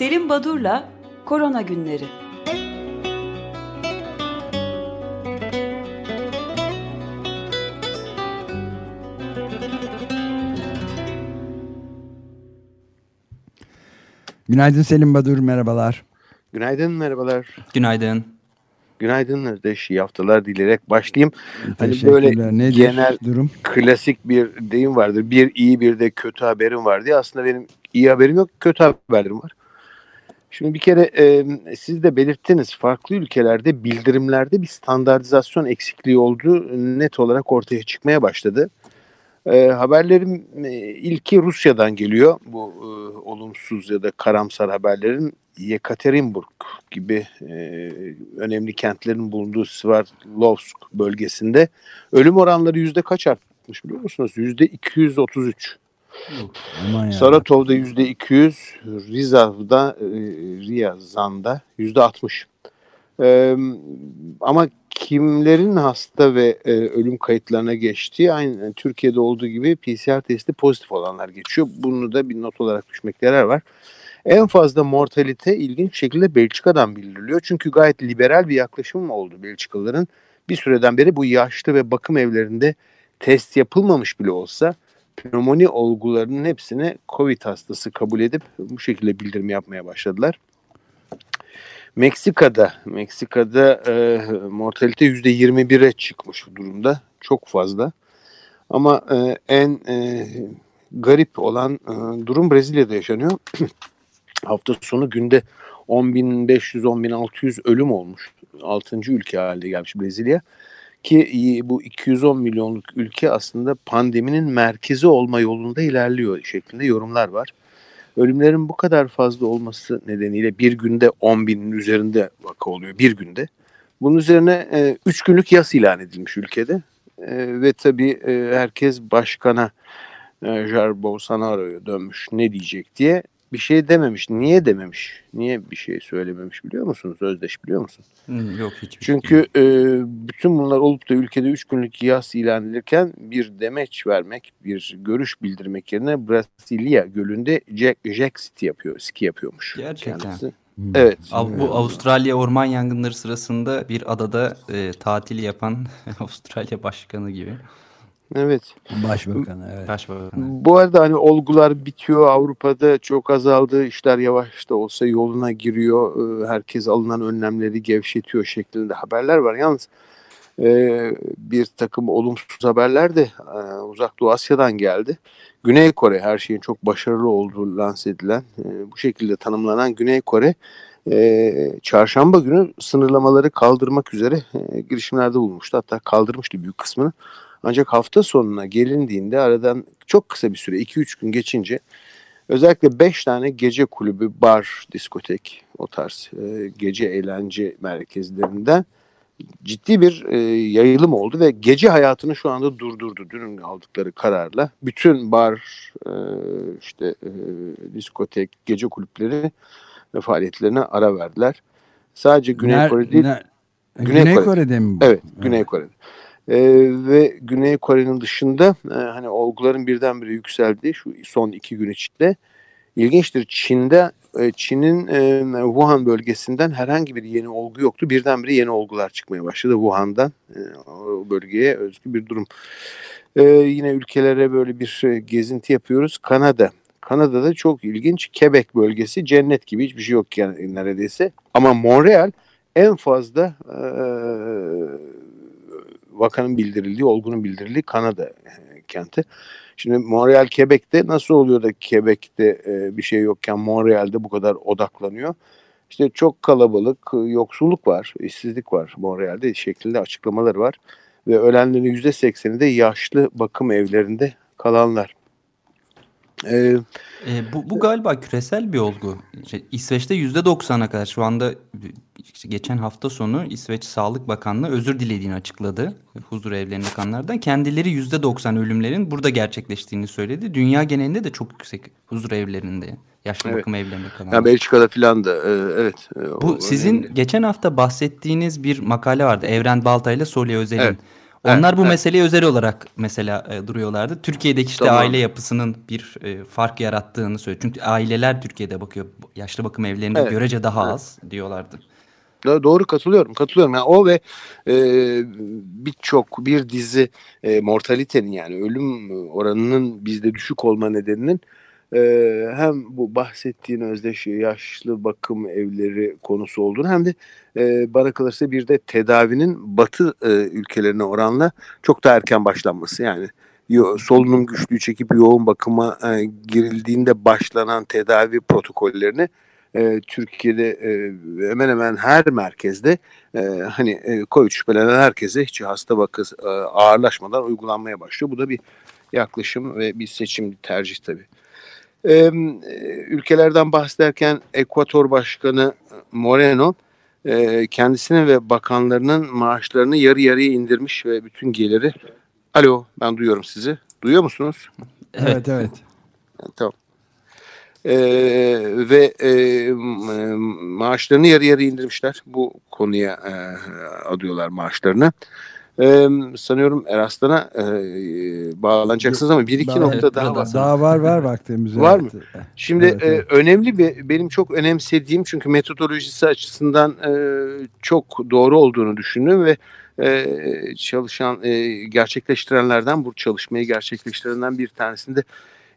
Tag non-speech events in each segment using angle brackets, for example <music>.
Selim Badur'la Korona Günleri. Günaydın Selim Badur, merhabalar. Günaydın, merhabalar. Günaydın. Günaydın Özdeş, iyi haftalar dileyerek başlayayım. Hani böyle Nedir genel durum? klasik bir deyim vardır. Bir iyi bir de kötü haberim var diye. Aslında benim iyi haberim yok, kötü haberim var. Şimdi bir kere e, siz de belirttiniz farklı ülkelerde bildirimlerde bir standartizasyon eksikliği olduğu net olarak ortaya çıkmaya başladı. E, haberlerin e, ilki Rusya'dan geliyor. Bu e, olumsuz ya da karamsar haberlerin Yekaterinburg gibi e, önemli kentlerin bulunduğu Sverdlovsk bölgesinde ölüm oranları yüzde kaç artmış biliyor musunuz? Yüzde 233. Saratov'da yüzde 200, Rizav'da, e, Riyazan'da yüzde 60. Ee, ama kimlerin hasta ve e, ölüm kayıtlarına geçtiği aynı Türkiye'de olduğu gibi PCR testi pozitif olanlar geçiyor. Bunu da bir not olarak düşmekte yarar var. En fazla mortalite ilginç şekilde Belçika'dan bildiriliyor. Çünkü gayet liberal bir yaklaşım oldu Belçikalıların. Bir süreden beri bu yaşlı ve bakım evlerinde test yapılmamış bile olsa pnömoni olgularının hepsini COVID hastası kabul edip bu şekilde bildirim yapmaya başladılar. Meksika'da Meksika'da e, mortalite %21'e çıkmış bu durumda. Çok fazla. Ama e, en e, garip olan e, durum Brezilya'da yaşanıyor. <clears throat> Hafta sonu günde 10.500-10.600 ölüm olmuş. 6. ülke haline gelmiş Brezilya. Ki bu 210 milyonluk ülke aslında pandeminin merkezi olma yolunda ilerliyor şeklinde yorumlar var. Ölümlerin bu kadar fazla olması nedeniyle bir günde 10 binin üzerinde vaka oluyor bir günde. Bunun üzerine 3 e, günlük yas ilan edilmiş ülkede. E, ve tabii e, herkes başkana e, Jair Bolsonaro'ya dönmüş ne diyecek diye bir şey dememiş. Niye dememiş? Niye bir şey söylememiş biliyor musunuz? Özdeş biliyor musun? Yok hiçbir şey Çünkü e, bütün bunlar olup da ülkede 3 günlük yas ilan edilirken bir demeç vermek, bir görüş bildirmek yerine Brasilia gölünde Jack, Jack City yapıyor, ski yapıyormuş. Gerçekten. Kendisi. Hmm. Evet. Bu Avustralya orman yangınları sırasında bir adada e, tatil yapan <laughs> Avustralya başkanı gibi. Evet. Başbakanı evet. Başbakanı. Bu arada hani olgular bitiyor Avrupa'da çok azaldı işler yavaş da olsa yoluna giriyor ee, herkes alınan önlemleri gevşetiyor şeklinde haberler var. Yalnız e, bir takım olumsuz haberler de e, Uzak Doğu Asya'dan geldi. Güney Kore her şeyin çok başarılı olduğu lanse edilen e, bu şekilde tanımlanan Güney Kore çarşamba günü sınırlamaları kaldırmak üzere girişimlerde bulmuştu. Hatta kaldırmıştı büyük kısmını. Ancak hafta sonuna gelindiğinde aradan çok kısa bir süre 2-3 gün geçince özellikle 5 tane gece kulübü, bar, diskotek o tarz e, gece eğlence merkezlerinden ciddi bir e, yayılım oldu ve gece hayatını şu anda durdurdu dün aldıkları kararla. Bütün bar, e, işte e, diskotek, gece kulüpleri ve faaliyetlerine ara verdiler. Sadece Güney Ner, Kore değil. Ner, Güney, Güney Kore. Kore'de mi bu? Evet, Güney evet. Kore'de. E, ve Güney Kore'nin dışında e, hani olguların birdenbire yükseldiği şu son iki gün içinde ilginçtir. Çin'de e, Çin'in e, Wuhan bölgesinden herhangi bir yeni olgu yoktu. Birdenbire yeni olgular çıkmaya başladı Wuhan'dan. E, o bölgeye özgü bir durum. E, yine ülkelere böyle bir e, gezinti yapıyoruz. Kanada. Kanada'da çok ilginç. Quebec bölgesi cennet gibi hiçbir şey yok yani neredeyse. Ama Montreal en fazla e, vakanın bildirildiği, olgunun bildirildiği Kanada e, kenti. Şimdi Montreal, Quebec'te nasıl oluyor da Quebec'te e, bir şey yokken Montreal'de bu kadar odaklanıyor? İşte çok kalabalık, yoksulluk var, işsizlik var Montreal'de şeklinde açıklamaları var. Ve ölenlerin %80'i de yaşlı bakım evlerinde kalanlar. Ee, e, bu, bu galiba küresel bir olgu. İşte İsveç'te %90'a kadar şu anda işte geçen hafta sonu İsveç Sağlık Bakanlığı özür dilediğini açıkladı. Huzur evlerinde kanlardan. Kendileri %90 ölümlerin burada gerçekleştiğini söyledi. Dünya genelinde de çok yüksek huzur evlerinde. Yaşlı evet. bakım evlerinde kalan. Ya Belçika'da filan da e, evet. E, bu sizin önemli. geçen hafta bahsettiğiniz bir makale vardı. Evren Baltay ile Solya Özel'in. Evet. Onlar evet, bu evet. meseleye özel olarak mesela e, duruyorlardı. Türkiye'deki işte tamam. aile yapısının bir e, fark yarattığını söylüyor. Çünkü aileler Türkiye'de bakıyor. Yaşlı bakım evlerinde evet. görece daha evet. az diyorlardı. Doğru katılıyorum katılıyorum. Yani o ve e, birçok bir dizi e, mortalitenin yani ölüm oranının bizde düşük olma nedeninin e, hem bu bahsettiğin özdeşi yaşlı bakım evleri konusu olduğunu hem de e, bana kalırsa bir de tedavinin batı e, ülkelerine oranla çok da erken başlanması yani solunum güçlüğü çekip yoğun bakıma e, girildiğinde başlanan tedavi protokollerini Türkiye'de hemen hemen her merkezde hani e, COVID şüphelenen herkese hiç hasta e, ağırlaşmadan uygulanmaya başlıyor. Bu da bir yaklaşım ve bir seçim bir tercih tabii. E, ülkelerden bahsederken Ekvator Başkanı Moreno e, kendisinin ve bakanlarının maaşlarını yarı yarıya indirmiş ve bütün geliri Alo ben duyuyorum sizi. Duyuyor musunuz? Evet evet. Tamam e, ve e, maaşlarını yarı yarı indirmişler. Bu konuya e, adıyorlar maaşlarını. Ee, sanıyorum Eraslan'a e, bağlanacaksınız ama bir iki evet, nokta daha var. Daha var var vaktimiz. Var mı? Şimdi evet, evet. E, önemli bir benim çok önemsediğim çünkü metodolojisi açısından e, çok doğru olduğunu düşündüm ve e, çalışan e, gerçekleştirenlerden bu çalışmayı gerçekleştirenden bir tanesinde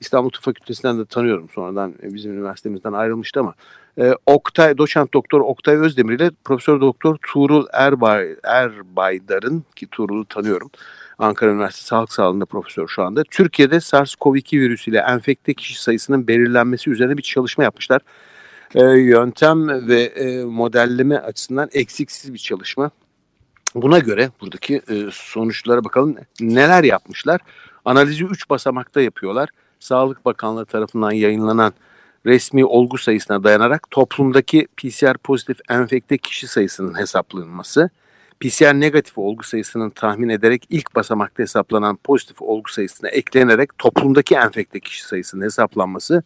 İstanbul Tıp Fakültesinden de tanıyorum. Sonradan e, bizim üniversitemizden ayrılmıştı ama e, Oktay, doçent doktor Oktay Özdemir ile Profesör Doktor Tuğrul Erbay, Erbaydar'ın ki Tuğrul'u tanıyorum. Ankara Üniversitesi Sağlık Sağlığı'nda profesör şu anda. Türkiye'de SARS-CoV-2 virüsüyle enfekte kişi sayısının belirlenmesi üzerine bir çalışma yapmışlar. E, yöntem ve e, modelleme açısından eksiksiz bir çalışma. Buna göre buradaki e, sonuçlara bakalım neler yapmışlar. Analizi 3 basamakta yapıyorlar. Sağlık Bakanlığı tarafından yayınlanan resmi olgu sayısına dayanarak toplumdaki PCR pozitif enfekte kişi sayısının hesaplanması, PCR negatif olgu sayısının tahmin ederek ilk basamakta hesaplanan pozitif olgu sayısına eklenerek toplumdaki enfekte kişi sayısının hesaplanması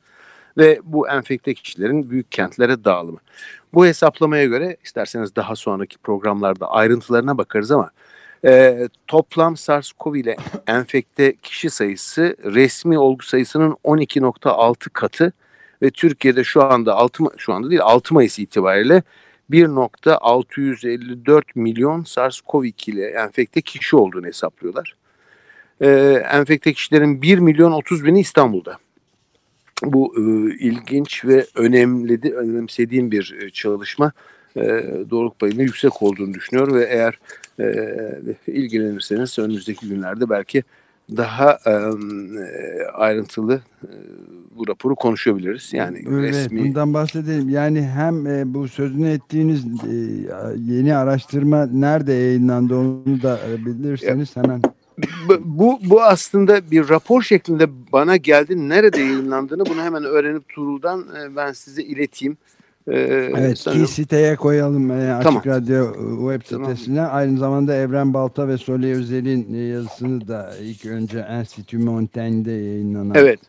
ve bu enfekte kişilerin büyük kentlere dağılımı. Bu hesaplamaya göre isterseniz daha sonraki programlarda ayrıntılarına bakarız ama e, toplam SARS-CoV ile enfekte kişi sayısı resmi olgu sayısının 12.6 katı ve Türkiye'de şu anda 6 şu anda değil 6 Mayıs itibariyle 1.654 milyon SARS-CoV-2 ile enfekte kişi olduğunu hesaplıyorlar. Ee, enfekte kişilerin 1 milyon 30 bini İstanbul'da. Bu e, ilginç ve önemli, önemsediğim bir e, çalışma. E, doğruluk payının yüksek olduğunu düşünüyor ve eğer e, ilgilenirseniz önümüzdeki günlerde belki daha e, ayrıntılı e, bu raporu konuşabiliriz. Yani evet, resmi... bundan bahsedelim. Yani hem e, bu sözünü ettiğiniz e, yeni araştırma nerede yayınlandı onu da bilirseniz hemen. Bu, bu aslında bir rapor şeklinde bana geldi. Nerede yayınlandığını bunu hemen öğrenip Turul'dan e, ben size ileteyim. Ee, evet sanırım. ki siteye koyalım e, Açık tamam. Radyo e, web sitesine. Tamam. Aynı zamanda Evren Balta ve Soley Özel'in e, yazısını da ilk önce Enstitü Montaigne'de yayınlanan evet.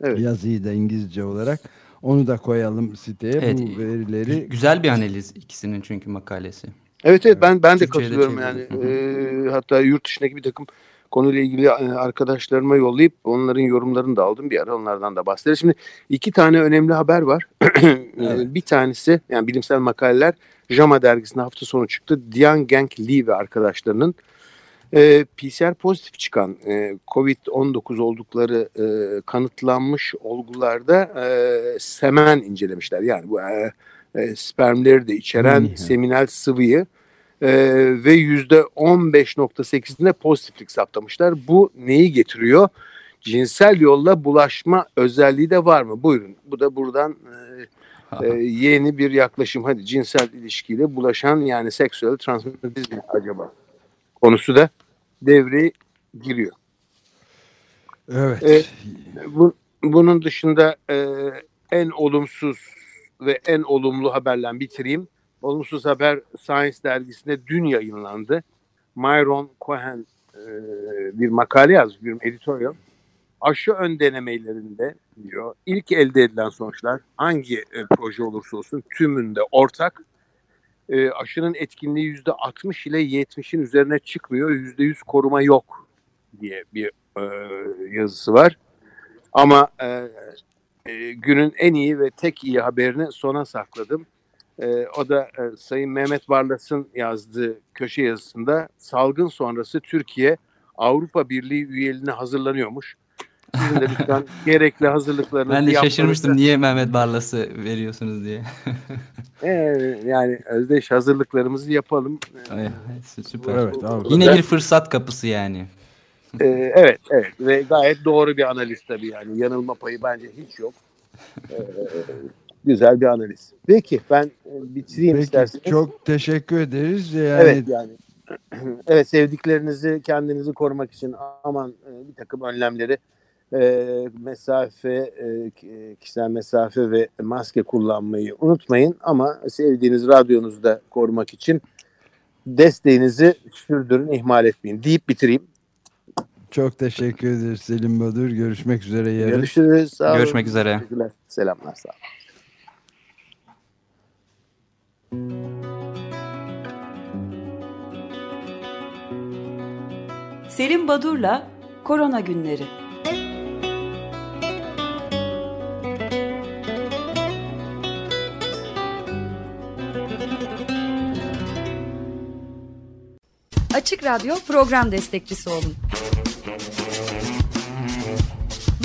Evet. yazıyı da İngilizce olarak onu da koyalım siteye. Evet, Bu verileri güzel bir analiz ikisinin çünkü makalesi. Evet evet ben ben de Türkçe'de katılıyorum yani. E, hatta yurt dışındaki bir takım konuyla ilgili e, arkadaşlarıma yollayıp onların yorumlarını da aldım. Bir ara onlardan da bahsederiz. Şimdi iki tane önemli haber var. <clears throat> evet. Bir tanesi yani bilimsel makaleler JAMA dergisinde hafta sonu çıktı. Dian Genk Lee ve arkadaşlarının e, PCR pozitif çıkan e, COVID-19 oldukları e, kanıtlanmış olgularda e, semen incelemişler. Yani bu e, e, spermleri de içeren hmm. seminal sıvıyı e, ve yüzde 15.8'inde pozitiflik saptamışlar. Bu neyi getiriyor? Cinsel yolla bulaşma özelliği de var mı? Buyurun. Bu da buradan e, <laughs> e, yeni bir yaklaşım. Hadi cinsel ilişkiyle bulaşan yani seksüel transmitizm acaba? Konusu da devreye giriyor. Evet. E, bu, bunun dışında e, en olumsuz ve en olumlu haberle bitireyim. Olumsuz haber Science dergisinde dün yayınlandı. Myron Cohen e, bir makale yazmış, bir editorial. Aşı ön denemelerinde diyor, ilk elde edilen sonuçlar hangi e, proje olursa olsun tümünde ortak e, aşının etkinliği yüzde 60 ile 70'in üzerine çıkmıyor. Yüzde 100 koruma yok diye bir e, yazısı var. Ama e, e, günün en iyi ve tek iyi haberini sona sakladım. E, o da e, Sayın Mehmet Barlas'ın yazdığı köşe yazısında salgın sonrası Türkiye Avrupa Birliği üyeliğine hazırlanıyormuş. Sizin de lütfen <laughs> gerekli hazırlıklarınızı Ben de şaşırmıştım niye Mehmet Barlas'ı veriyorsunuz diye. <laughs> ee, yani Özdeş hazırlıklarımızı yapalım. Evet, süper. Evet, abi. Yine bir fırsat kapısı yani. Ee, evet, evet ve gayet doğru bir analiz tabii yani yanılma payı bence hiç yok. Ee, güzel bir analiz. Peki ben bitireyim Peki, isterseniz. Çok teşekkür ederiz. Yani... Evet yani <clears throat> evet sevdiklerinizi kendinizi korumak için aman e, bir takım önlemleri e, mesafe, e, kişisel mesafe ve maske kullanmayı unutmayın. Ama sevdiğiniz radyonuzu da korumak için desteğinizi sürdürün, ihmal etmeyin deyip bitireyim. Çok teşekkür ederiz Selim Badur. Görüşmek üzere yarın. Görüşürüz. Sağ olun. Görüşmek üzere. Selamlar. Sağ olun. Selim Badur'la Korona Günleri Açık Radyo program destekçisi olun.